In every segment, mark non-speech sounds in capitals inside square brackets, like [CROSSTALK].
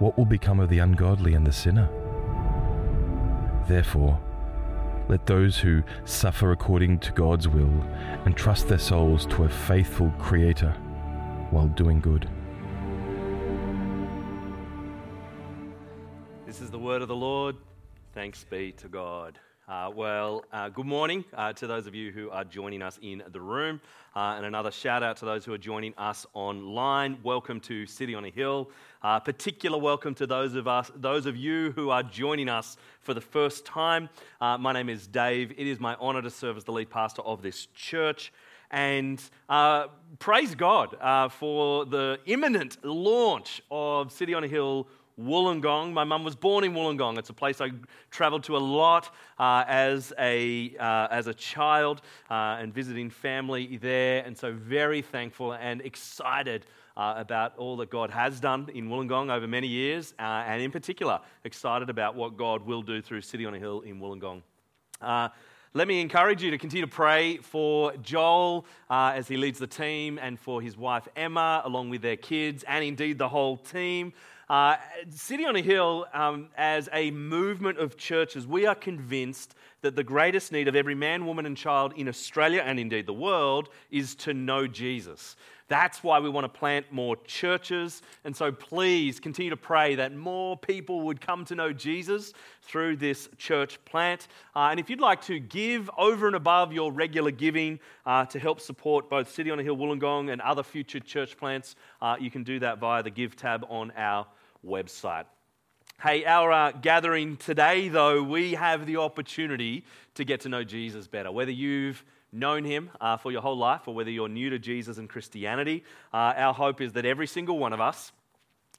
what will become of the ungodly and the sinner? Therefore, let those who suffer according to God's will entrust their souls to a faithful Creator while doing good. This is the word of the Lord. Thanks be to God. Uh, well, uh, good morning uh, to those of you who are joining us in the room, uh, and another shout out to those who are joining us online. Welcome to City on a Hill. Uh, particular welcome to those of us, those of you who are joining us for the first time. Uh, my name is Dave. It is my honour to serve as the lead pastor of this church. And praise God for the imminent launch of City on a Hill Wollongong. My mum was born in Wollongong. It's a place I travelled to a lot uh, as, a, uh, as a child uh, and visiting family there. And so, very thankful and excited uh, about all that God has done in Wollongong over many years, uh, and in particular, excited about what God will do through City on a Hill in Wollongong. Uh, let me encourage you to continue to pray for Joel uh, as he leads the team and for his wife Emma, along with their kids, and indeed the whole team. Uh, City on a Hill, um, as a movement of churches, we are convinced that the greatest need of every man, woman, and child in Australia and indeed the world is to know Jesus. That's why we want to plant more churches. And so please continue to pray that more people would come to know Jesus through this church plant. Uh, and if you'd like to give over and above your regular giving uh, to help support both City on a Hill Wollongong and other future church plants, uh, you can do that via the Give tab on our website. Hey, our uh, gathering today, though, we have the opportunity to get to know Jesus better. Whether you've known him uh, for your whole life or whether you're new to Jesus and Christianity, uh, our hope is that every single one of us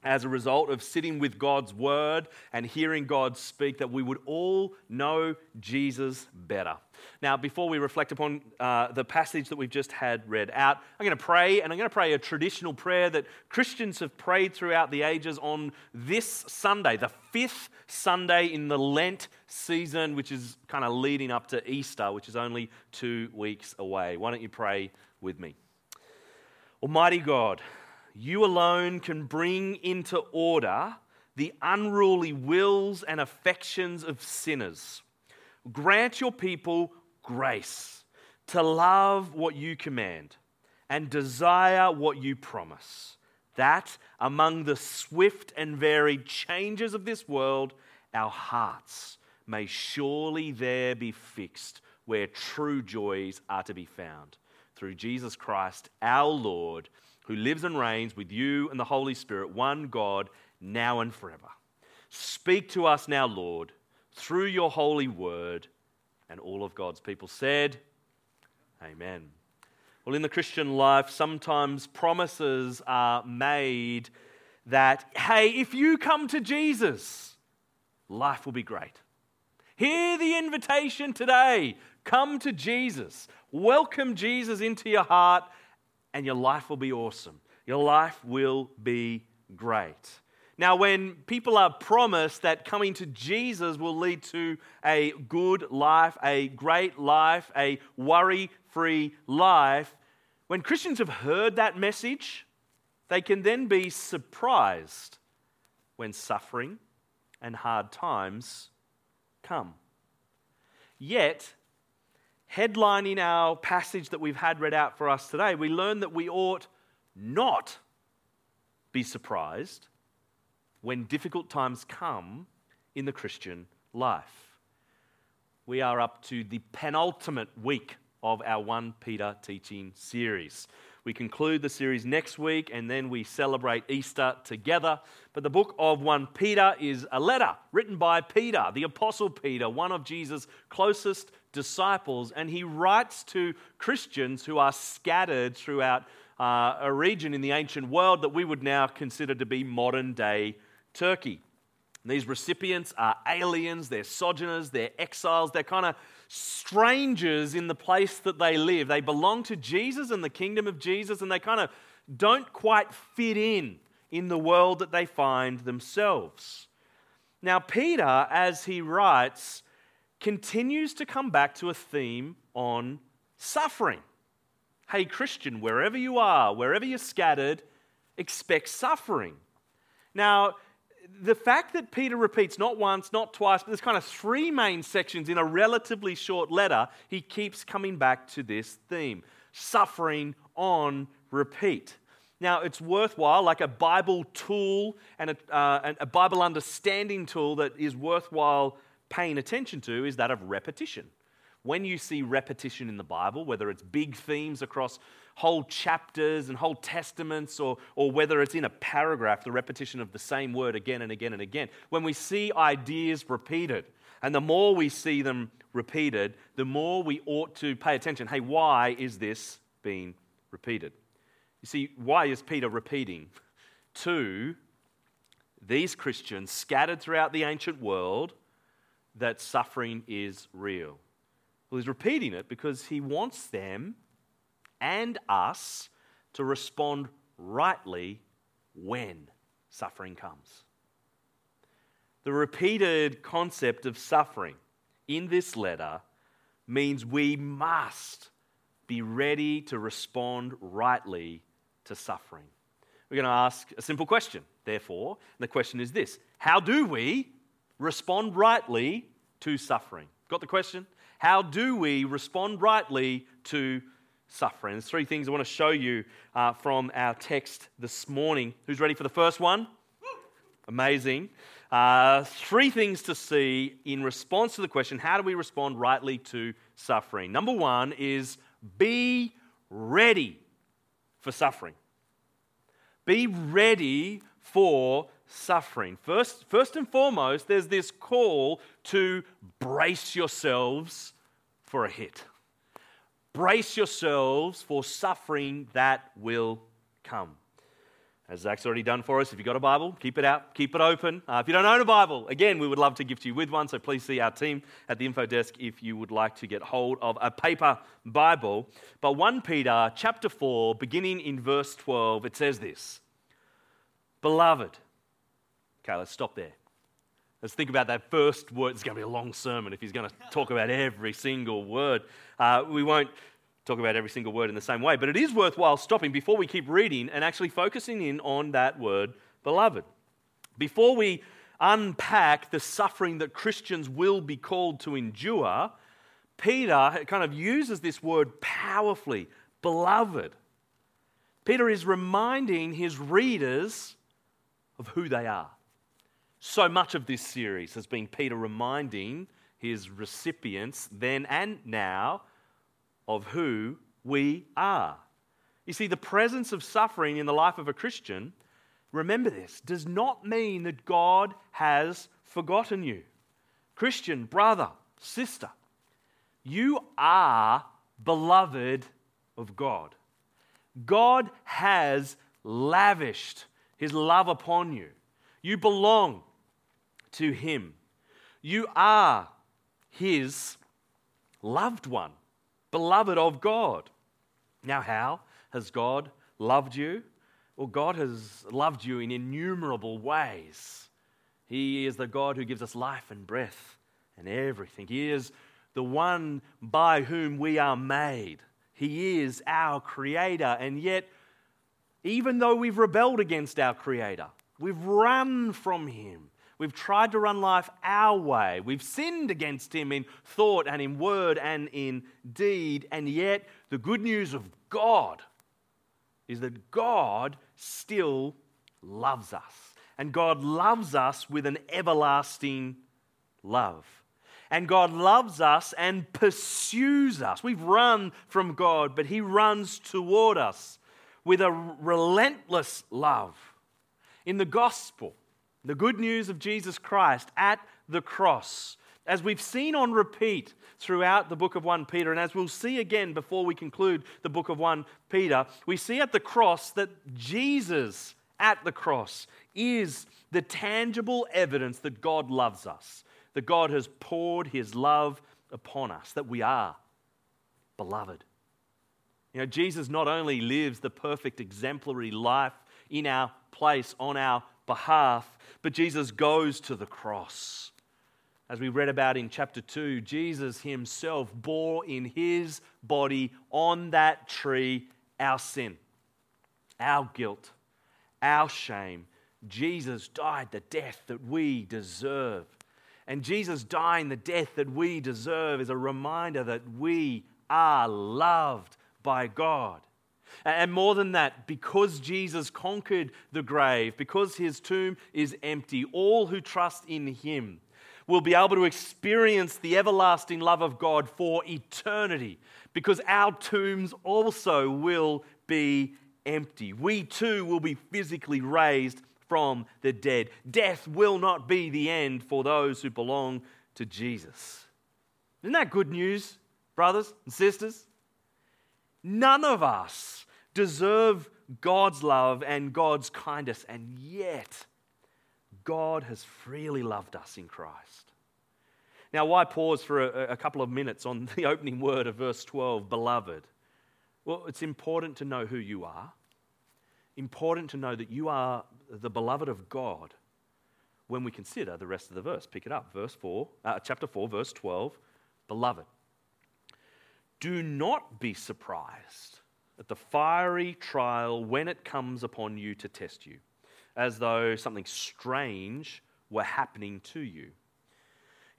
as a result of sitting with God's word and hearing God speak, that we would all know Jesus better. Now, before we reflect upon uh, the passage that we've just had read out, I'm going to pray, and I'm going to pray a traditional prayer that Christians have prayed throughout the ages on this Sunday, the fifth Sunday in the Lent season, which is kind of leading up to Easter, which is only two weeks away. Why don't you pray with me? Almighty God, you alone can bring into order the unruly wills and affections of sinners. Grant your people grace to love what you command and desire what you promise. That among the swift and varied changes of this world, our hearts may surely there be fixed where true joys are to be found. Through Jesus Christ, our Lord who lives and reigns with you and the Holy Spirit, one God, now and forever. Speak to us now, Lord, through your holy word. And all of God's people said, Amen. Well, in the Christian life, sometimes promises are made that, hey, if you come to Jesus, life will be great. Hear the invitation today. Come to Jesus. Welcome Jesus into your heart, and your life will be awesome. Your life will be great. Now, when people are promised that coming to Jesus will lead to a good life, a great life, a worry free life, when Christians have heard that message, they can then be surprised when suffering and hard times come. Yet, headlining our passage that we've had read out for us today, we learn that we ought not be surprised when difficult times come in the Christian life. We are up to the penultimate week of our 1 Peter teaching series. We conclude the series next week and then we celebrate Easter together. But the book of 1 Peter is a letter written by Peter, the Apostle Peter, one of Jesus' closest disciples. And he writes to Christians who are scattered throughout uh, a region in the ancient world that we would now consider to be modern day Turkey. These recipients are aliens, they're sojourners, they're exiles, they're kind of strangers in the place that they live. They belong to Jesus and the kingdom of Jesus, and they kind of don't quite fit in in the world that they find themselves. Now, Peter, as he writes, continues to come back to a theme on suffering. Hey, Christian, wherever you are, wherever you're scattered, expect suffering. Now, the fact that Peter repeats not once, not twice, but there's kind of three main sections in a relatively short letter, he keeps coming back to this theme suffering on repeat. Now, it's worthwhile, like a Bible tool and a, uh, a Bible understanding tool that is worthwhile paying attention to is that of repetition. When you see repetition in the Bible, whether it's big themes across whole chapters and whole testaments, or, or whether it's in a paragraph, the repetition of the same word again and again and again. When we see ideas repeated, and the more we see them repeated, the more we ought to pay attention. Hey, why is this being repeated? You see, why is Peter repeating [LAUGHS] to these Christians scattered throughout the ancient world that suffering is real? Well, he's repeating it because he wants them and us to respond rightly when suffering comes. The repeated concept of suffering in this letter means we must be ready to respond rightly to suffering. We're going to ask a simple question, therefore. And the question is this How do we respond rightly to suffering? Got the question? How do we respond rightly to suffering. There's three things I want to show you uh, from our text this morning. Who's ready for the first one? Amazing. Uh, three things to see in response to the question how do we respond rightly to suffering? Number one is be ready for suffering. Be ready for suffering. First, first and foremost, there's this call to brace yourselves for a hit. Brace yourselves for suffering that will come. As Zach's already done for us, if you've got a Bible, keep it out, keep it open. Uh, if you don't own a Bible, again, we would love to gift you with one, so please see our team at the info desk if you would like to get hold of a paper Bible. But 1 Peter chapter 4, beginning in verse 12, it says this Beloved, okay, let's stop there. Let's think about that first word. It's going to be a long sermon if he's going to talk about every single word. Uh, we won't talk about every single word in the same way, but it is worthwhile stopping before we keep reading and actually focusing in on that word, beloved. Before we unpack the suffering that Christians will be called to endure, Peter kind of uses this word powerfully, beloved. Peter is reminding his readers of who they are. So much of this series has been Peter reminding his recipients, then and now, of who we are. You see, the presence of suffering in the life of a Christian, remember this, does not mean that God has forgotten you. Christian, brother, sister, you are beloved of God. God has lavished his love upon you. You belong to Him. You are his loved one, beloved of God. Now, how has God loved you? Well, God has loved you in innumerable ways. He is the God who gives us life and breath and everything. He is the one by whom we are made. He is our creator. And yet, even though we've rebelled against our creator, we've run from him, we've tried to run life our way, we've sinned against him in thought and in word and in deed, and yet the good news of God is that God still loves us. And God loves us with an everlasting love. And God loves us and pursues us. We've run from God, but He runs toward us with a relentless love. In the gospel, the good news of Jesus Christ at the cross, as we've seen on repeat throughout the book of 1 Peter, and as we'll see again before we conclude the book of 1 Peter, we see at the cross that Jesus at the cross is the tangible evidence that God loves us that God has poured his love upon us, that we are beloved. You know, Jesus not only lives the perfect exemplary life in our place on our behalf, but Jesus goes to the cross. As we read about in chapter 2, Jesus himself bore in his body on that tree our sin, our guilt, our shame. Jesus died the death that we deserve. And Jesus dying the death that we deserve is a reminder that we are loved by God. And more than that, because Jesus conquered the grave, because his tomb is empty, all who trust in him will be able to experience the everlasting love of God for eternity, because our tombs also will be empty. We too will be physically raised from the dead. Death will not be the end for those who belong to Jesus. Isn't that good news, brothers and sisters? None of us deserve God's love and God's kindness, and yet God has freely loved us in Christ. Now, why pause for a, a, couple of minutes on the opening word of verse 12, beloved? Well, it's important to know who you are, important to know that you are the beloved of God when we consider the rest of the verse. Pick it up, verse 4, uh, chapter 4, verse 12. Beloved, do not be surprised at the fiery trial when it comes upon you to test you, as though something strange were happening to you.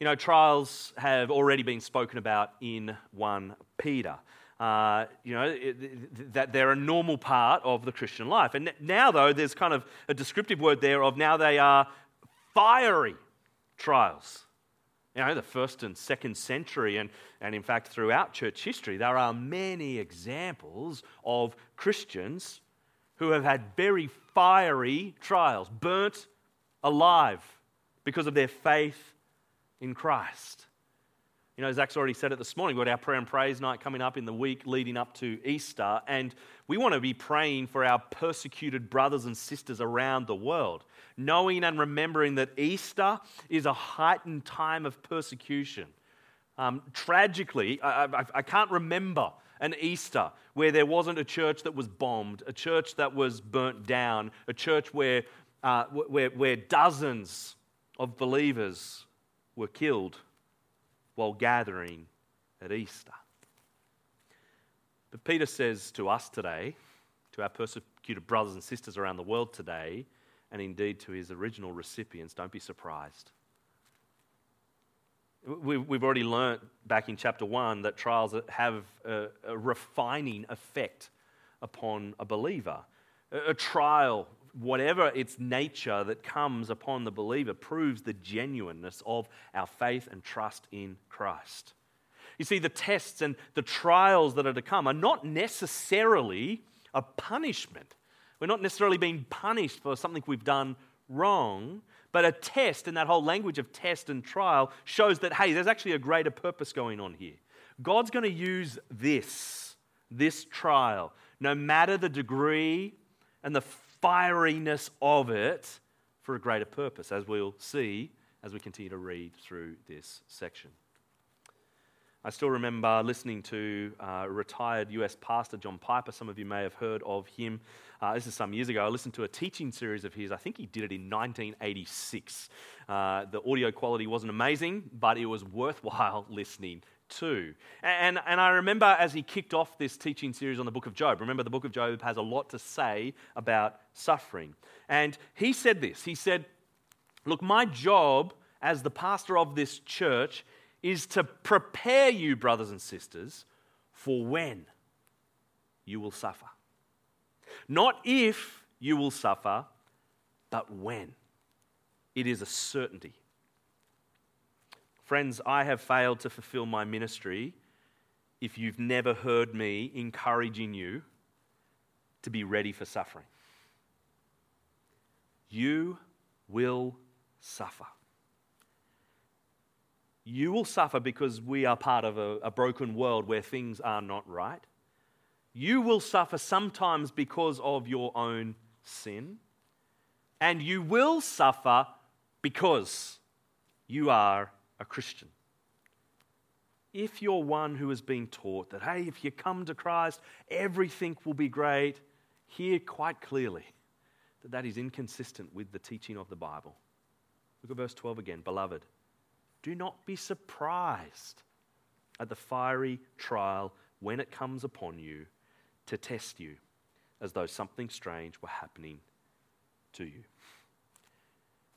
You know, trials have already been spoken about in 1 Peter. Uh, you know, it, that they're a normal part of the Christian life. And now, though, there's kind of a descriptive word there of now they are fiery trials. You know, the first and second century, and, and in fact, throughout church history, there are many examples of Christians who have had very fiery trials, burnt alive because of their faith in Christ. You know, Zach's already said it this morning. We've got our prayer and praise night coming up in the week leading up to Easter, and we want to be praying for our persecuted brothers and sisters around the world, knowing and remembering that Easter is a heightened time of persecution. Um, tragically, I, I, I can't remember an Easter where there wasn't a church that was bombed, a church that was burnt down, a church where, uh, where, where dozens of believers were killed while gathering at Easter. But Peter says to us today, to our persecuted brothers and sisters around the world today, and indeed to his original recipients, don't be surprised. We've already learnt back in chapter 1 that trials have a, refining effect upon a believer. A trial whatever its nature that comes upon the believer proves the genuineness of our faith and trust in Christ. You see, the tests and the trials that are to come are not necessarily a punishment. We're not necessarily being punished for something we've done wrong, but a test, and that whole language of test and trial shows that, hey, there's actually a greater purpose going on here. God's going to use this, this trial, no matter the degree and the fieriness of it for a greater purpose, as we'll see as we continue to read through this section. I still remember listening to uh, retired US pastor John Piper. Some of you may have heard of him. Uh, this is some years ago. I listened to a teaching series of his. I think he did it in 1986. Uh, the audio quality wasn't amazing, but it was worthwhile [LAUGHS] listening to. And, and I remember as he kicked off this teaching series on the book of Job, remember the book of Job has a lot to say about suffering. And he said this He said, Look, my job as the pastor of this church is to prepare you, brothers and sisters, for when you will suffer. Not if you will suffer, but when. It is a certainty. Friends, I have failed to fulfill my ministry if you've never heard me encouraging you to be ready for suffering. You will suffer. You will suffer because we are part of a, a, broken world where things are not right. You will suffer sometimes because of your own sin. And you will suffer because you are a Christian. If you're one who has been taught that, hey, if you come to Christ, everything will be great, hear quite clearly that that is inconsistent with the teaching of the Bible. Look at verse 12 again. Beloved, do not be surprised at the fiery trial when it comes upon you to test you, as though something strange were happening to you.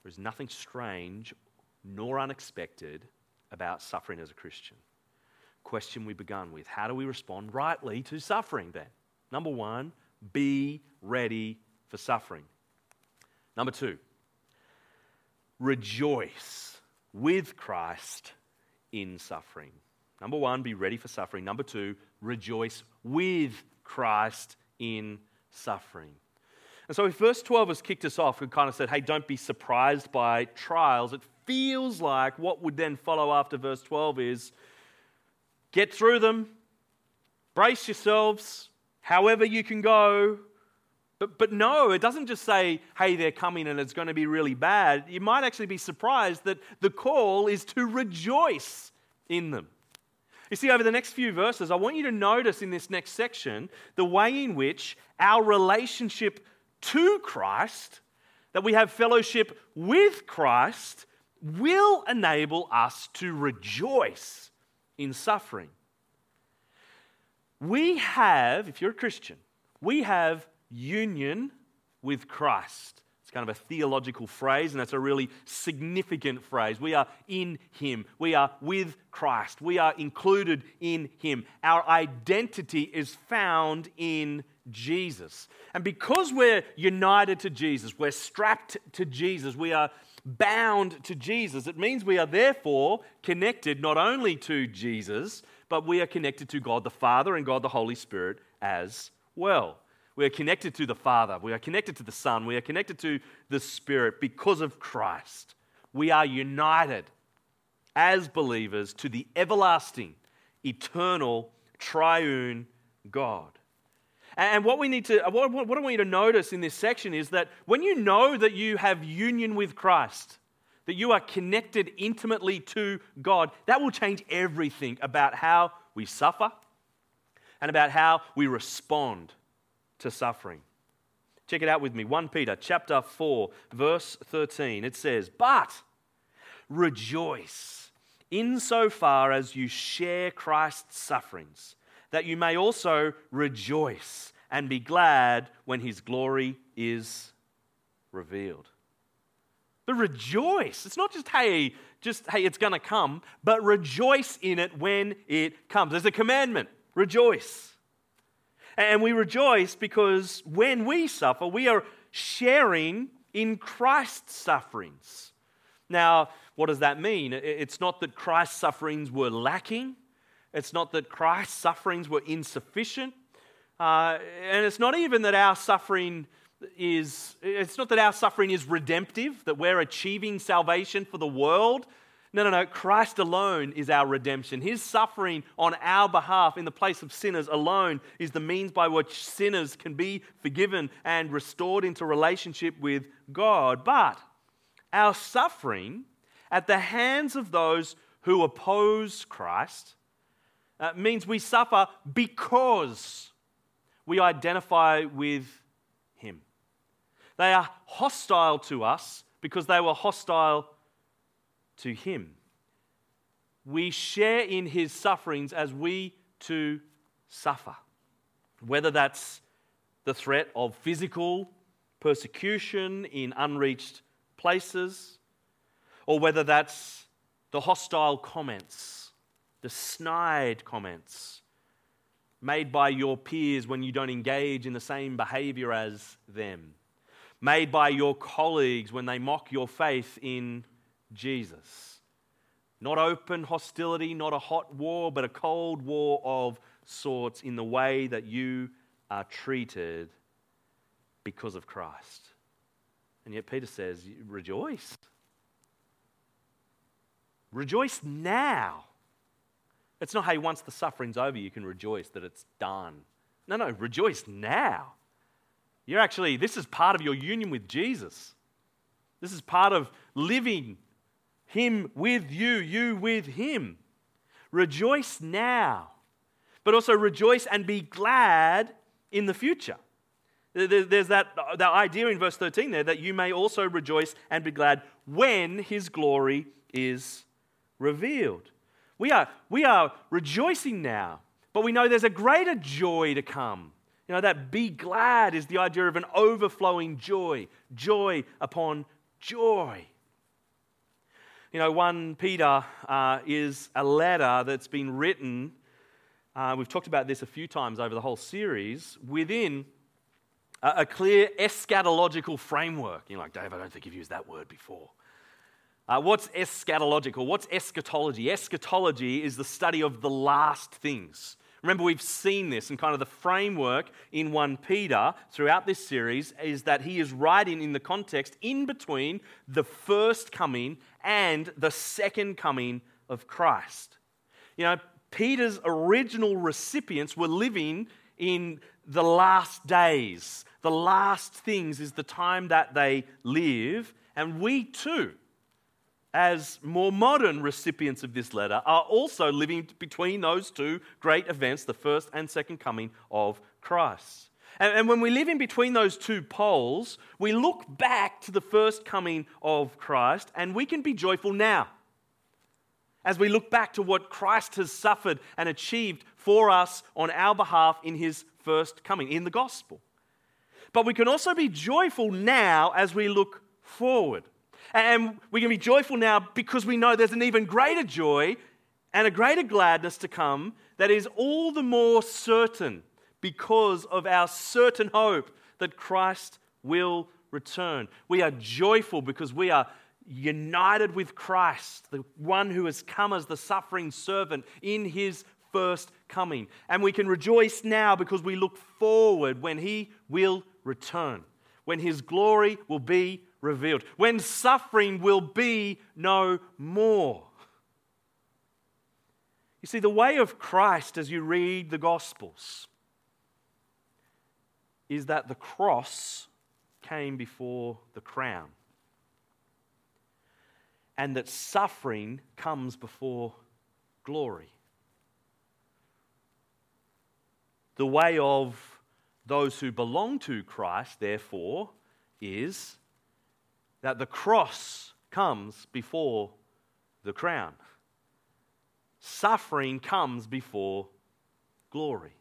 There is nothing strange nor unexpected about suffering as a Christian. Question we began with How do we respond rightly to suffering then? Number one, be ready for suffering. Number two, rejoice with Christ in suffering. Number one, be ready for suffering. Number two, rejoice with Christ in suffering. And so, if verse 12 has kicked us off and kind of said, hey, don't be surprised by trials, it feels like what would then follow after verse 12 is get through them, brace yourselves, however you can go, but, but no, it doesn't just say, hey, they're coming and it's going to be really bad. You might actually be surprised that the call is to rejoice in them. You see, over the next few verses, I want you to notice in this next section the way in which our relationship to Christ, that we have fellowship with Christ, will enable us to rejoice in suffering. We have, if you're a Christian, we have union with Christ. It's kind of a theological phrase, and that's a really significant phrase. We are in Him, we are with Christ, we are included in Him. Our identity is found in Jesus. And because we're united to Jesus, we're strapped to Jesus, we are bound to Jesus, it means we are therefore connected not only to Jesus, but we are connected to God the Father and God the Holy Spirit as well. We are connected to the Father. We are connected to the Son. We are connected to the Spirit because of Christ. We are united as believers to the everlasting, eternal, triune God. And what we need to, what, what I want you to notice in this section is that when you know that you have union with Christ, that you are connected intimately to God, that will change everything about how we suffer and about how we respond to suffering. Check it out with me. 1 Peter chapter 4 verse 13. It says, "But rejoice insofar as you share Christ's sufferings, that you may also rejoice and be glad when his glory is revealed." But rejoice. It's not just, hey, just, hey, it's going to come, but rejoice in it when it comes. There's a commandment rejoice. And we rejoice because when we suffer, we are sharing in Christ's sufferings. Now, what does that mean? It's not that Christ's sufferings were lacking, it's not that Christ's sufferings were insufficient, uh, and it's not even that our suffering is, it's not that our suffering is redemptive, that we're achieving salvation for the world. No, no, no. Christ alone is our redemption. His suffering on our behalf in the place of sinners alone is the means by which sinners can be forgiven and restored into relationship with God. But our suffering at the hands of those who oppose Christ uh, means we suffer because we identify with Him. They are hostile to us because they were hostile to Him. We share in His sufferings as we too suffer, whether that's the threat of physical persecution in unreached places, or whether that's the hostile comments, the snide comments made by your peers when you don't engage in the same behavior as them, made by your colleagues when they mock your faith in Jesus. Not open hostility, not a hot war, but a cold war of sorts in the way that you are treated because of Christ. And yet Peter says, rejoice. Rejoice now. It's not, hey, once the suffering's over, you can rejoice that it's done. No, no, rejoice now. You're actually, this is part of your union with Jesus. This is part of living Him with you, you with Him. Rejoice now, but also rejoice and be glad in the future. There's that, that idea in verse 13 there that you may also rejoice and be glad when his glory is revealed. We are, we are rejoicing now, but we know there's a greater joy to come. You know, that be glad is the idea of an overflowing joy, joy upon joy. You know, 1 Peter uh, is a letter that's been written, uh, we've talked about this a few times over the whole series, within a clear eschatological framework. You're like, Dave, I don't think you've used that word before. Uh, what's eschatological? What's eschatology? Eschatology is the study of the last things. Remember, we've seen this, and kind of the framework in 1 Peter throughout this series is that he is writing in the context in between the first coming and the second coming of Christ. You know, Peter's original recipients were living in the last days. The last things is the time that they live. And we too, as more modern recipients of this letter, are also living between those two great events, the first and second coming of Christ. And, when we live in between those two poles, we look back to the first coming of Christ and we can be joyful now. As we look back to what Christ has suffered and achieved for us on our behalf in his first coming in the gospel. But we can also be joyful now as we look forward. And we can be joyful now because we know there's an even greater joy and a greater gladness to come that is all the more certain because of our certain hope that Christ will return. We are joyful because we are united with Christ, the one who has come as the suffering servant in his first coming. And we can rejoice now because we look forward when He will return, when His glory will be revealed, when suffering will be no more. You see, the way of Christ as you read the Gospels is that the cross came before the crown, and that suffering comes before glory. The way of those who belong to Christ, therefore, is that the cross comes before the crown. Suffering comes before glory.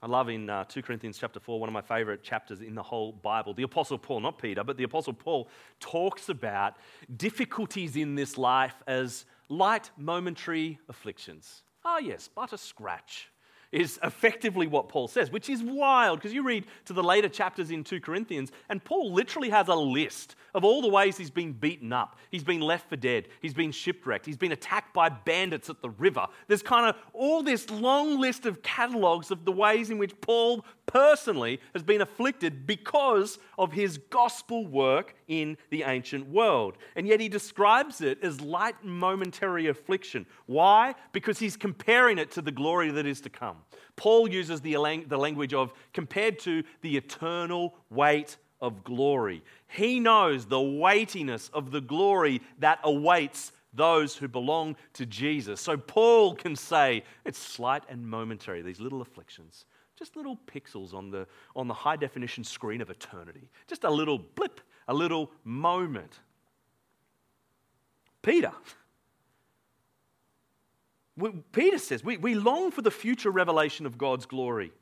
I love in uh, 2 Corinthians chapter 4, one of my favorite chapters in the whole Bible. The Apostle Paul, not Peter, but the Apostle Paul talks about difficulties in this life as light momentary afflictions. Ah, yes, but a scratch is effectively what Paul says, which is wild because you read to the later chapters in 2 Corinthians, and Paul literally has a list of all the ways he's been beaten up. He's been left for dead. He's been shipwrecked. He's been attacked by bandits at the river. There's kind of all this long list of catalogues of the ways in which Paul personally has been afflicted because of his gospel work in the ancient world. And yet he describes it as light and momentary affliction. Why? Because he's comparing it to the glory that is to come. Paul uses the, the language of compared to the eternal weight of glory. He knows the weightiness of the glory that awaits those who belong to Jesus. So Paul can say, it's slight and momentary, these little afflictions, just little pixels on the, on the high definition screen of eternity, just a little blip, a little moment. Peter. Peter says, we, we long for the future revelation of God's glory.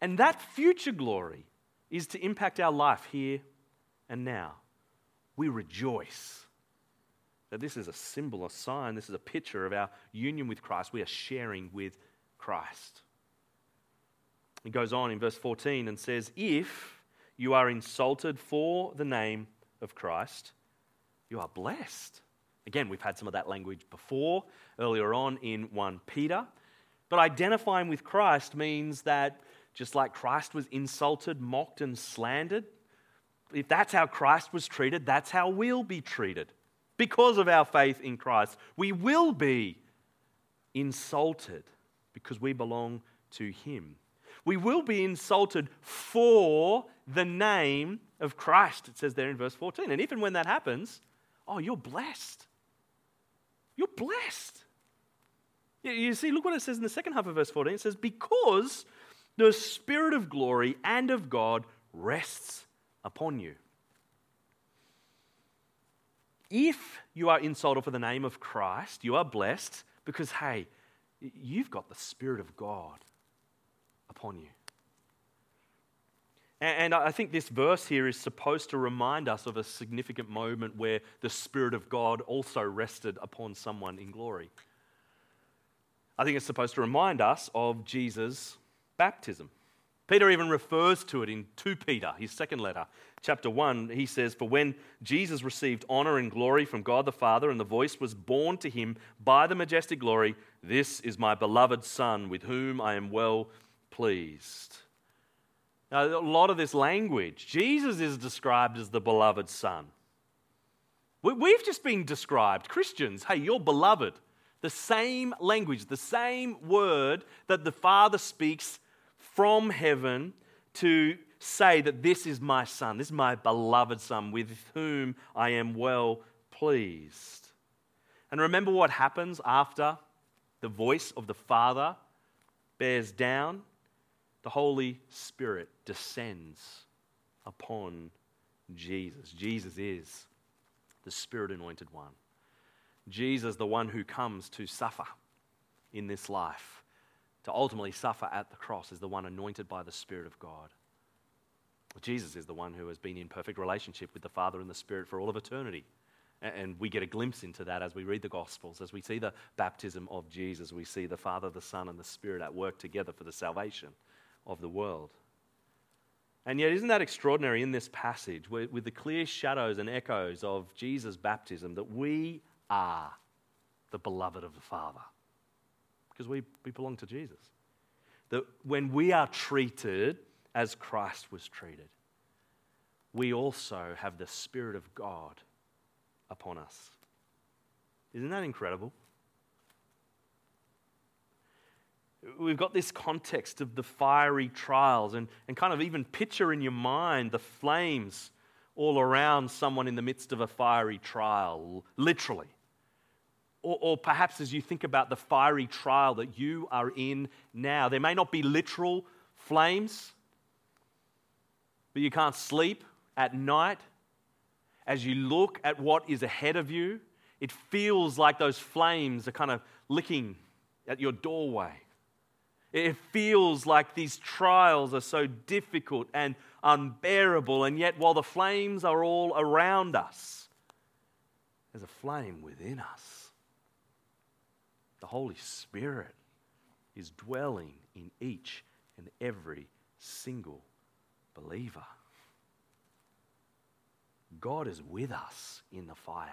And that future glory is to impact our life here and now. We rejoice that this is a symbol, a sign, this is a picture of our union with Christ. We are sharing with Christ. He goes on in verse 14 and says, If you are insulted for the name of Christ, you are blessed. Again, we've had some of that language before, earlier on in 1 Peter. But identifying with Christ means that just like Christ was insulted, mocked, and slandered, if that's how Christ was treated, that's how we'll be treated. Because of our faith in Christ, we will be insulted because we belong to Him. We will be insulted for the name of Christ, it says there in verse 14. And even when that happens, oh, you're blessed. You're blessed. You see, look what it says in the second half of verse 14. It says, Because the Spirit of glory and of God rests upon you. If you are insulted for the name of Christ, you are blessed because, hey, you've got the Spirit of God upon you. And I think this verse here is supposed to remind us of a significant moment where the Spirit of God also rested upon someone in glory. I think it's supposed to remind us of Jesus' baptism. Peter even refers to it in 2 Peter, his second letter. Chapter 1, he says, For when Jesus received honor and glory from God the Father, and the voice was borne to him by the majestic glory, This is my beloved Son, with whom I am well pleased. Now, a lot of this language, Jesus is described as the beloved Son. We've just been described, Christians, hey, you're beloved. The same language, the same word that the Father speaks from heaven to say that this is my son, this is my beloved son, with whom I am well pleased. And remember what happens after the voice of the Father bears down? The Holy Spirit descends upon Jesus. Jesus is the Spirit anointed one. Jesus, the one who comes to suffer in this life to ultimately suffer at the cross is the one anointed by the Spirit of God. Jesus is the one who has been in perfect relationship with the Father and the Spirit for all of eternity. And we get a glimpse into that as we read the Gospels, as we see the baptism of Jesus. We see the Father, the Son, and the Spirit at work together for the salvation of the world. And yet, isn't that extraordinary in this passage, with the clear shadows and echoes of Jesus' baptism, that we are the beloved of the Father? because we, we belong to Jesus. That when we are treated as Christ was treated, we also have the Spirit of God upon us. Isn't that incredible? We've got this context of the fiery trials, and, and kind of even picture in your mind the flames all around someone in the midst of a fiery trial, literally. Or, or, perhaps as you think about the fiery trial that you are in now, there may not be literal flames, but you can't sleep at night. As you look at what is ahead of you, it feels like those flames are kind of licking at your doorway. It feels like these trials are so difficult and unbearable, and yet while the flames are all around us, there's a flame within us the Holy Spirit is dwelling in each and every single believer. God is with us in the fire.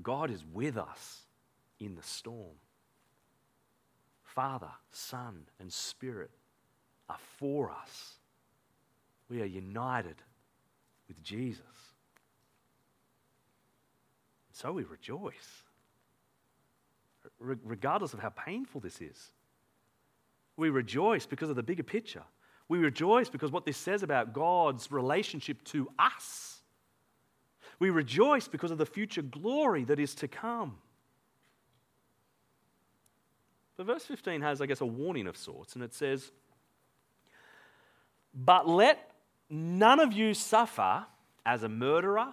God is with us in the storm. Father, Son, and Spirit are for us. We are united with Jesus. So we rejoice regardless of how painful this is. We rejoice because of the bigger picture. We rejoice because what this says about God's relationship to us. We rejoice because of the future glory that is to come. But verse 15 has, I guess, a warning of sorts, and it says, But let none of you suffer as a murderer,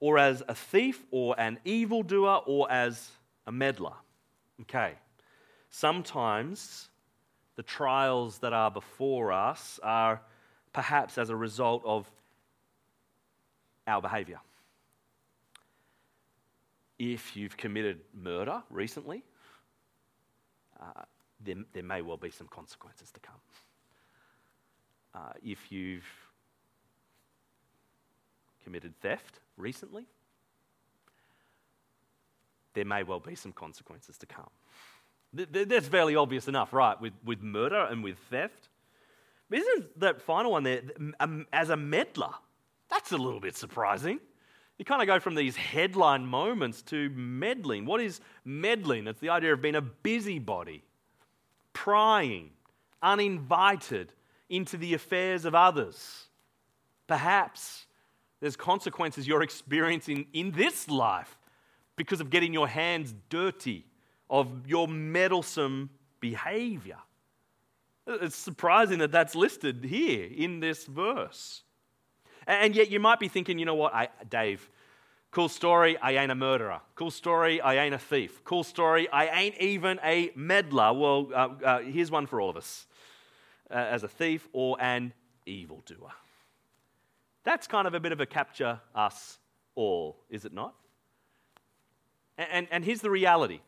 or as a thief, or an evildoer, or as a meddler. Okay. Sometimes the trials that are before us are perhaps as a result of our behavior. If you've committed murder recently, uh, there, there, may well be some consequences to come. Uh, if you've committed theft recently, there may well be some consequences to come. That's fairly obvious enough, right? With, with murder and with theft. But isn't that final one there, um, as a meddler? That's a little bit surprising. You kind of go from these headline moments to meddling. What is meddling? It's the idea of being a busybody, prying, uninvited into the affairs of others. Perhaps there's consequences you're experiencing in this life because of getting your hands dirty of your meddlesome behavior. It's surprising that that's listed here in this verse. And yet you might be thinking, you know what, I, Dave, cool story, I ain't a murderer. Cool story, I ain't a thief. Cool story, I ain't even a meddler. Well, uh, uh, here's one for all of us uh, as a thief or an evildoer. That's kind of a bit of a capture us all, is it not? And, and, and here's the reality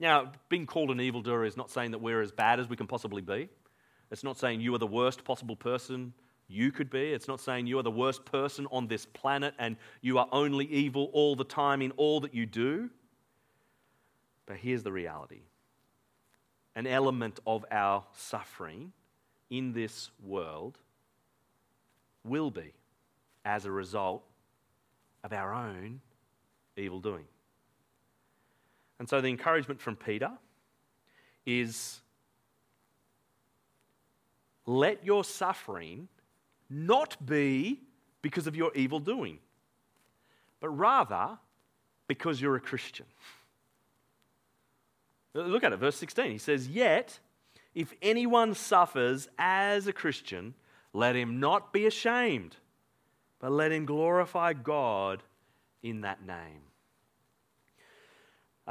now, being called an evildoer is not saying that we're as bad as we can possibly be. It's not saying you are the worst possible person you could be. It's not saying you are the worst person on this planet and you are only evil all the time in all that you do. But here's the reality an element of our suffering in this world will be as a result of our own evil doing. And so the encouragement from Peter is let your suffering not be because of your evil doing, but rather because you're a Christian. Look at it, verse 16. He says, Yet, if anyone suffers as a Christian, let him not be ashamed, but let him glorify God in that name.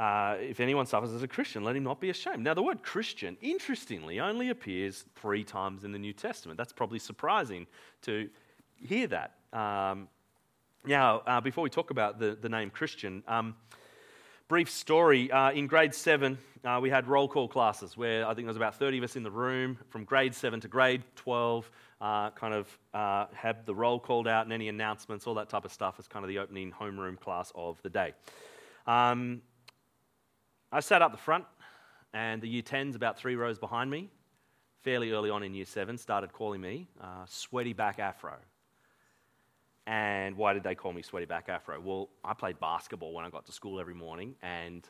Uh, if anyone suffers as a Christian, let him not be ashamed. Now, the word Christian, interestingly, only appears three times in the New Testament. That's probably surprising to hear that. Um, now, uh, before we talk about the, the name Christian, um, brief story. Uh, in grade seven, uh, we had roll call classes where I think there was about 30 of us in the room from grade seven to grade 12, uh, kind of uh, had the roll called out and any announcements, all that type of stuff as kind of the opening homeroom class of the day. Um, I sat up the front, and the year 10s, about three rows behind me, fairly early on in year 7, started calling me uh, Sweaty Back Afro. And why did they call me Sweaty Back Afro? Well, I played basketball when I got to school every morning, and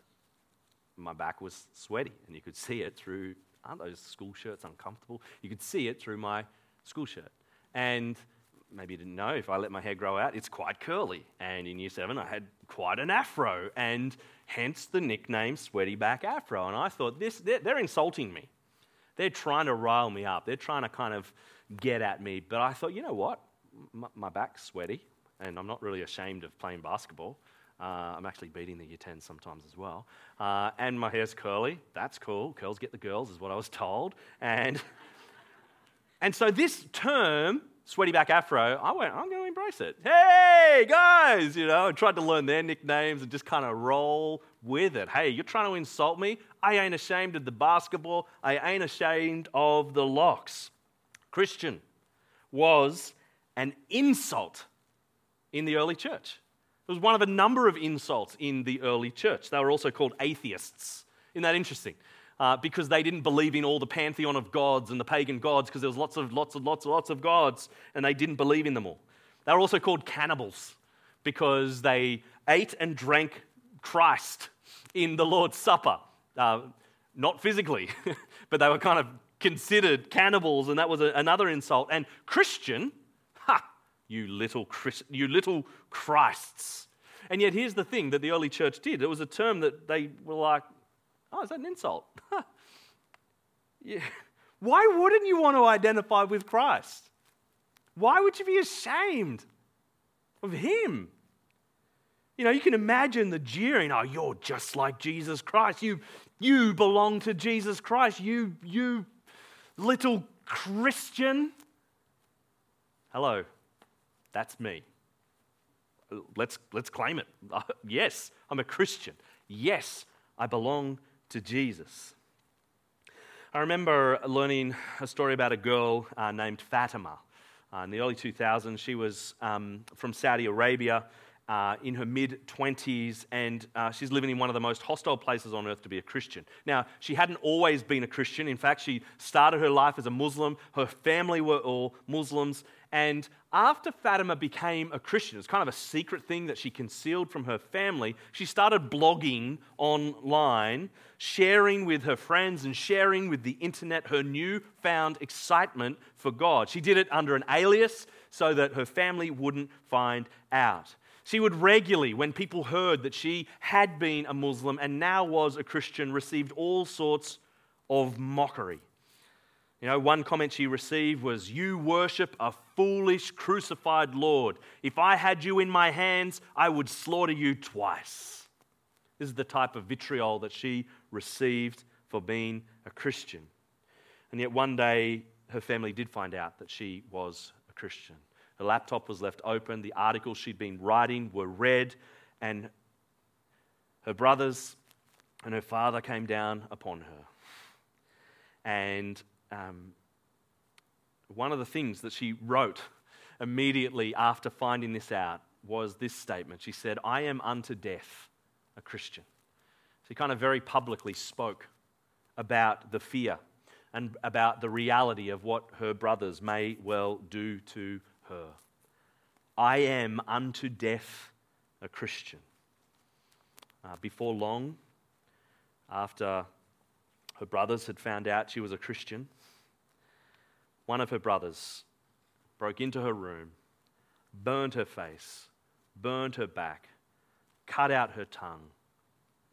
my back was sweaty, and you could see it through, aren't those school shirts uncomfortable? You could see it through my school shirt. And maybe you didn't know, if I let my hair grow out, it's quite curly. And in year seven, I had quite an afro, and hence the nickname Sweaty Back Afro. And I thought, this, they're, they're insulting me. They're trying to rile me up. They're trying to kind of get at me. But I thought, you know what? My, my back's sweaty, and I'm not really ashamed of playing basketball. Uh, I'm actually beating the year 10 sometimes as well. Uh, and my hair's curly. That's cool. Curls get the girls, is what I was [LAUGHS] told. And, and so this term sweaty back afro, I went, I'm going to embrace it. Hey, guys, you know, I tried to learn their nicknames and just kind of roll with it. Hey, you're trying to insult me? I ain't ashamed of the basketball. I ain't ashamed of the locks. Christian was an insult in the early church. It was one of a number of insults in the early church. They were also called atheists. Isn't that interesting? Uh, because they didn't believe in all the pantheon of gods and the pagan gods because there was lots of lots and lots of lots of gods and they didn't believe in them all. They were also called cannibals because they ate and drank Christ in the Lord's Supper. Uh, not physically, [LAUGHS] but they were kind of considered cannibals, and that was a, another insult. And Christian, ha, you little, Christ, you little Christs. And yet, here's the thing that the early church did it was a term that they were like, oh, is that an insult? [LAUGHS] yeah. Why wouldn't you want to identify with Christ? Why would you be ashamed of him? You know, you can imagine the jeering, oh, you're just like Jesus Christ. You, you belong to Jesus Christ. You, you little Christian. Hello, that's me. Let's, let's claim it. [LAUGHS] yes, I'm a Christian. Yes, I belong to Jesus. I remember learning a story about a girl uh, named Fatima. Uh, in the early 2000s, she was um, from Saudi Arabia uh, in her mid 20s, and uh, she's living in one of the most hostile places on earth to be a Christian. Now, she hadn't always been a Christian. In fact, she started her life as a Muslim. Her family were all Muslims. And after Fatima became a Christian, it was kind of a secret thing that she concealed from her family, she started blogging online, sharing with her friends and sharing with the internet her newfound excitement for God. She did it under an alias so that her family wouldn't find out. She would regularly, when people heard that she had been a Muslim and now was a Christian, received all sorts of mockery. You know, one comment she received was, You worship a foolish crucified Lord. If I had you in my hands, I would slaughter you twice. This is the type of vitriol that she received for being a Christian. And yet, one day, her family did find out that she was a Christian. Her laptop was left open. The articles she'd been writing were read, and her brothers and her father came down upon her. And um, one of the things that she wrote immediately after finding this out was this statement. She said, I am unto death a Christian. She kind of very publicly spoke about the fear and about the reality of what her brothers may well do to her. I am unto death a Christian. Uh, before long, after her brothers had found out she was a Christian, one of her brothers broke into her room, burned her face, burned her back, cut out her tongue,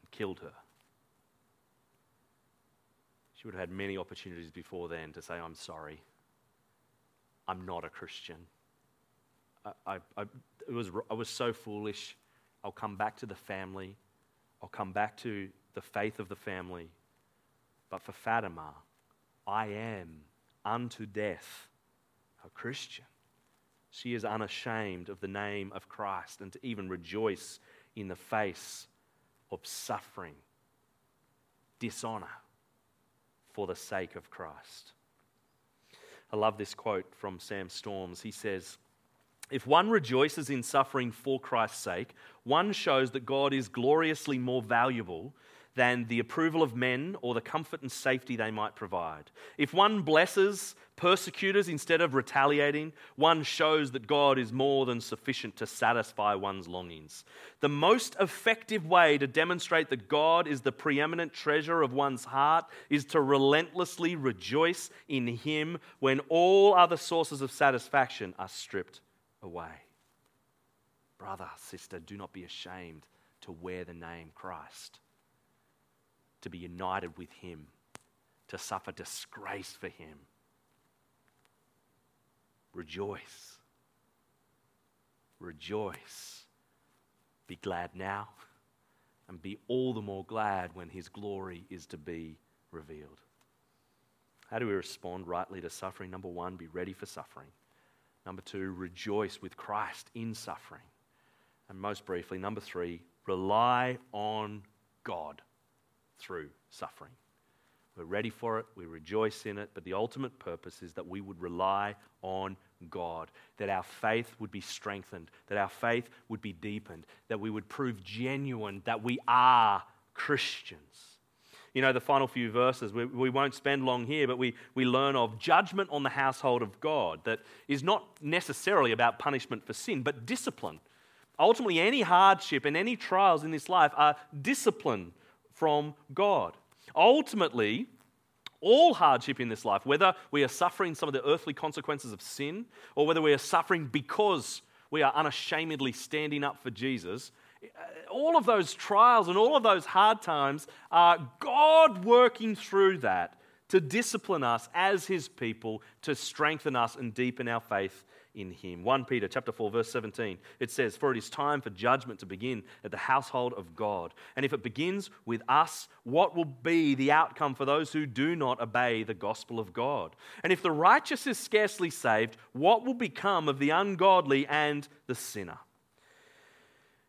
and killed her. She would have had many opportunities before then to say, I'm sorry. I'm not a Christian. I, I, it was, I was so foolish. I'll come back to the family. I'll come back to the faith of the family. But for Fatima, I am unto death a Christian. She is unashamed of the name of Christ and to even rejoice in the face of suffering, dishonor for the sake of Christ. I love this quote from Sam Storms. He says, if one rejoices in suffering for Christ's sake, one shows that God is gloriously more valuable than the approval of men or the comfort and safety they might provide. If one blesses persecutors instead of retaliating, one shows that God is more than sufficient to satisfy one's longings. The most effective way to demonstrate that God is the preeminent treasure of one's heart is to relentlessly rejoice in Him when all other sources of satisfaction are stripped away. Brother, sister, do not be ashamed to wear the name Christ, to be united with Him, to suffer disgrace for Him. Rejoice. Rejoice. Be glad now and be all the more glad when His glory is to be revealed. How do we respond rightly to suffering? Number one, be ready for suffering. Number two, rejoice with Christ in suffering. And most briefly, number three, rely on God through suffering. We're ready for it, we rejoice in it, but the ultimate purpose is that we would rely on God, that our faith would be strengthened, that our faith would be deepened, that we would prove genuine that we are Christians you know, the final few verses. We, we won't spend long here, but we, we learn of judgment on the household of God that is not necessarily about punishment for sin, but discipline. Ultimately, any hardship and any trials in this life are discipline from God. Ultimately, All hardship in this life, whether we are suffering some of the earthly consequences of sin or whether we are suffering because we are unashamedly standing up for Jesus, all of those trials and all of those hard times are God working through that to discipline us as his people, to strengthen us and deepen our faith in him. 1 Peter chapter 4 verse 17 it says for it is time for judgment to begin at the household of God. And if it begins with us what will be the outcome for those who do not obey the gospel of God? And if the righteous is scarcely saved what will become of the ungodly and the sinner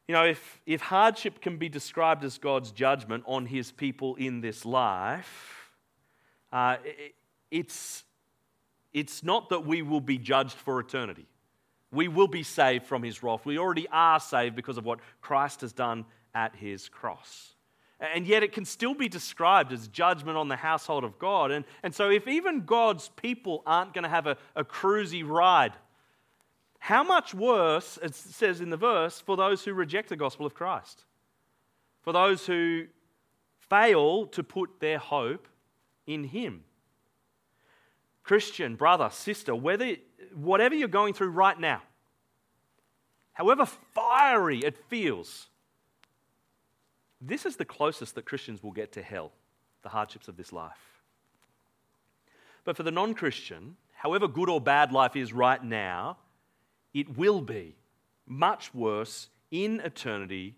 you know, if, if hardship can be described as God's judgment on his people in this life, uh, it, it's, it's not that we will be judged for eternity. We will be saved from his wrath. We already are saved because of what Christ has done at his cross. And yet it can still be described as judgment on the household of God. And, and so, if even God's people aren't going to have a, a cruisy ride, how much worse, it says in the verse, for those who reject the gospel of Christ? For those who fail to put their hope in Him. Christian, brother, sister, whether, whatever you're going through right now, however fiery it feels, this is the closest that Christians will get to hell, the hardships of this life. But for the non Christian, however good or bad life is right now, it will be much worse in eternity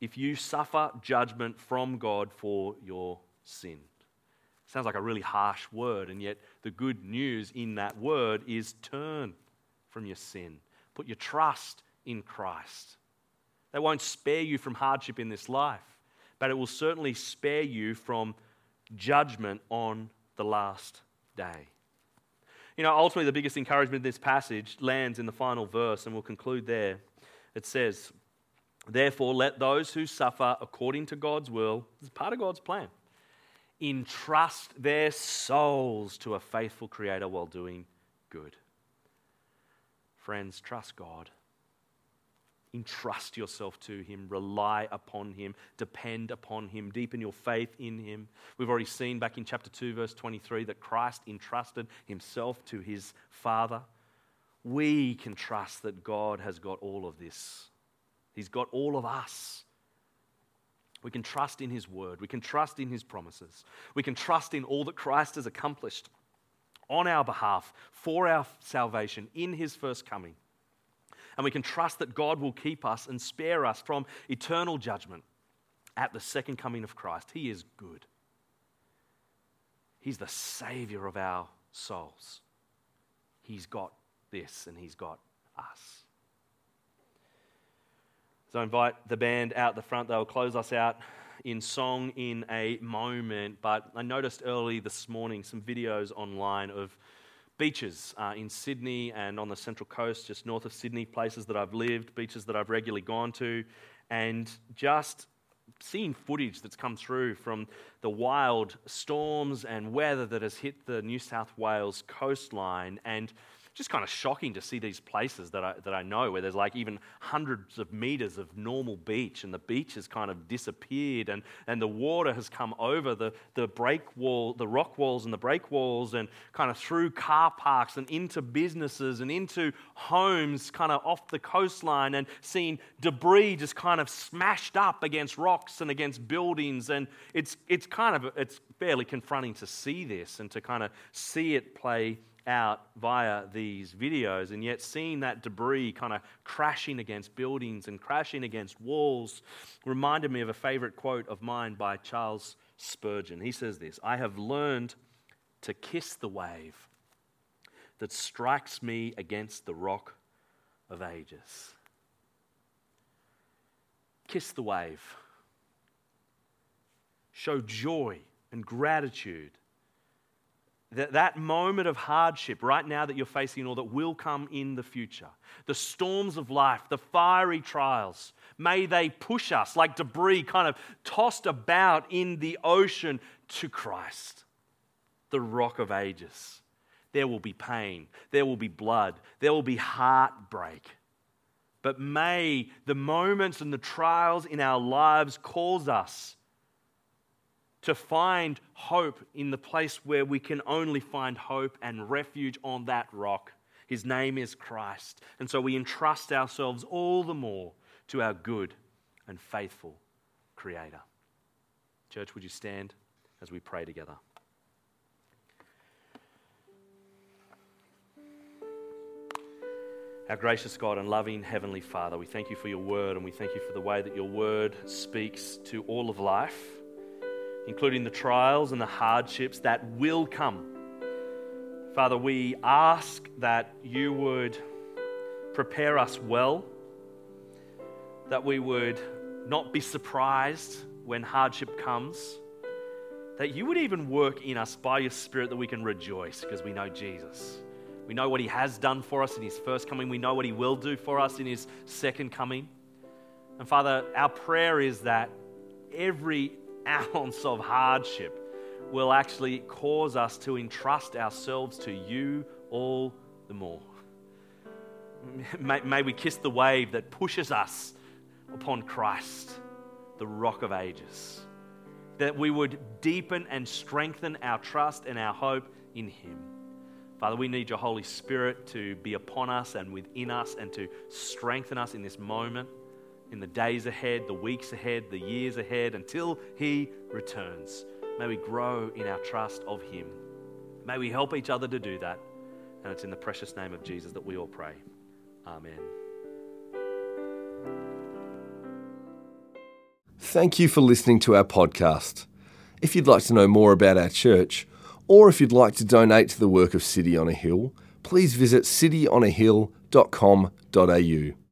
if you suffer judgment from God for your sin. Sounds like a really harsh word, and yet the good news in that word is turn from your sin. Put your trust in Christ. That won't spare you from hardship in this life, but it will certainly spare you from judgment on the last day. You know, ultimately, the biggest encouragement in this passage lands in the final verse, and we'll conclude there. It says, Therefore, let those who suffer according to God's will, is part of God's plan, entrust their souls to a faithful Creator while doing good. Friends, trust God. Entrust yourself to Him, rely upon Him, depend upon Him, deepen your faith in Him. We've already seen back in chapter 2, verse 23, that Christ entrusted Himself to His Father. We can trust that God has got all of this, He's got all of us. We can trust in His word. We can trust in His promises. We can trust in all that Christ has accomplished on our behalf for our salvation in His first coming. And we can trust that God will keep us and spare us from eternal judgment at the second coming of Christ. He is good, He's the Savior of our souls. He's got this and He's got us. So I invite the band out the front. They'll close us out in song in a moment. But I noticed early this morning some videos online of beaches uh, in Sydney and on the Central Coast, just north of Sydney, places that I've lived, beaches that I've regularly gone to, and just seeing footage that's come through from the wild storms and weather that has hit the New South Wales coastline and just kind of shocking to see these places that I, that I know where there's like even hundreds of meters of normal beach and the beach has kind of disappeared and, and the water has come over the, the break wall, the rock walls and the break walls and kind of through car parks and into businesses and into homes kind of off the coastline and seeing debris just kind of smashed up against rocks and against buildings. And it's, it's kind of, it's fairly confronting to see this and to kind of see it play out via these videos, and yet seeing that debris kind of crashing against buildings and crashing against walls reminded me of a favorite quote of mine by Charles Spurgeon. He says this I have learned to kiss the wave that strikes me against the rock of ages. Kiss the wave. Show joy and gratitude that, that moment of hardship right now that you're facing or that will come in the future, the storms of life, the fiery trials, may they push us like debris kind of tossed about in the ocean to Christ, the rock of ages. There will be pain, there will be blood, there will be heartbreak. But may the moments and the trials in our lives cause us to find hope in the place where we can only find hope and refuge on that rock. His name is Christ. And so we entrust ourselves all the more to our good and faithful Creator. Church, would you stand as we pray together? Our gracious God and loving Heavenly Father, we thank you for your word and we thank you for the way that your word speaks to all of life, including the trials and the hardships that will come. Father, we ask that you would prepare us well, that we would not be surprised when hardship comes, that you would even work in us by your Spirit that we can rejoice because we know Jesus. We know what he has done for us in his first coming. We know what he will do for us in his second coming. And Father, our prayer is that every ounce of hardship will actually cause us to entrust ourselves to you all the more. May, may, we kiss the wave that pushes us upon Christ, the rock of ages. That we would deepen and strengthen our trust and our hope in Him. Father, we need your Holy Spirit to be upon us and within us and to strengthen us in this moment, in the days ahead, the weeks ahead, the years ahead, until He returns. May we grow in our trust of Him. May we help each other to do that. And it's in the precious name of Jesus that we all pray. Amen. Thank you for listening to our podcast. If you'd like to know more about our church, or if you'd like to donate to the work of City on a Hill, please visit cityonahill.com.au.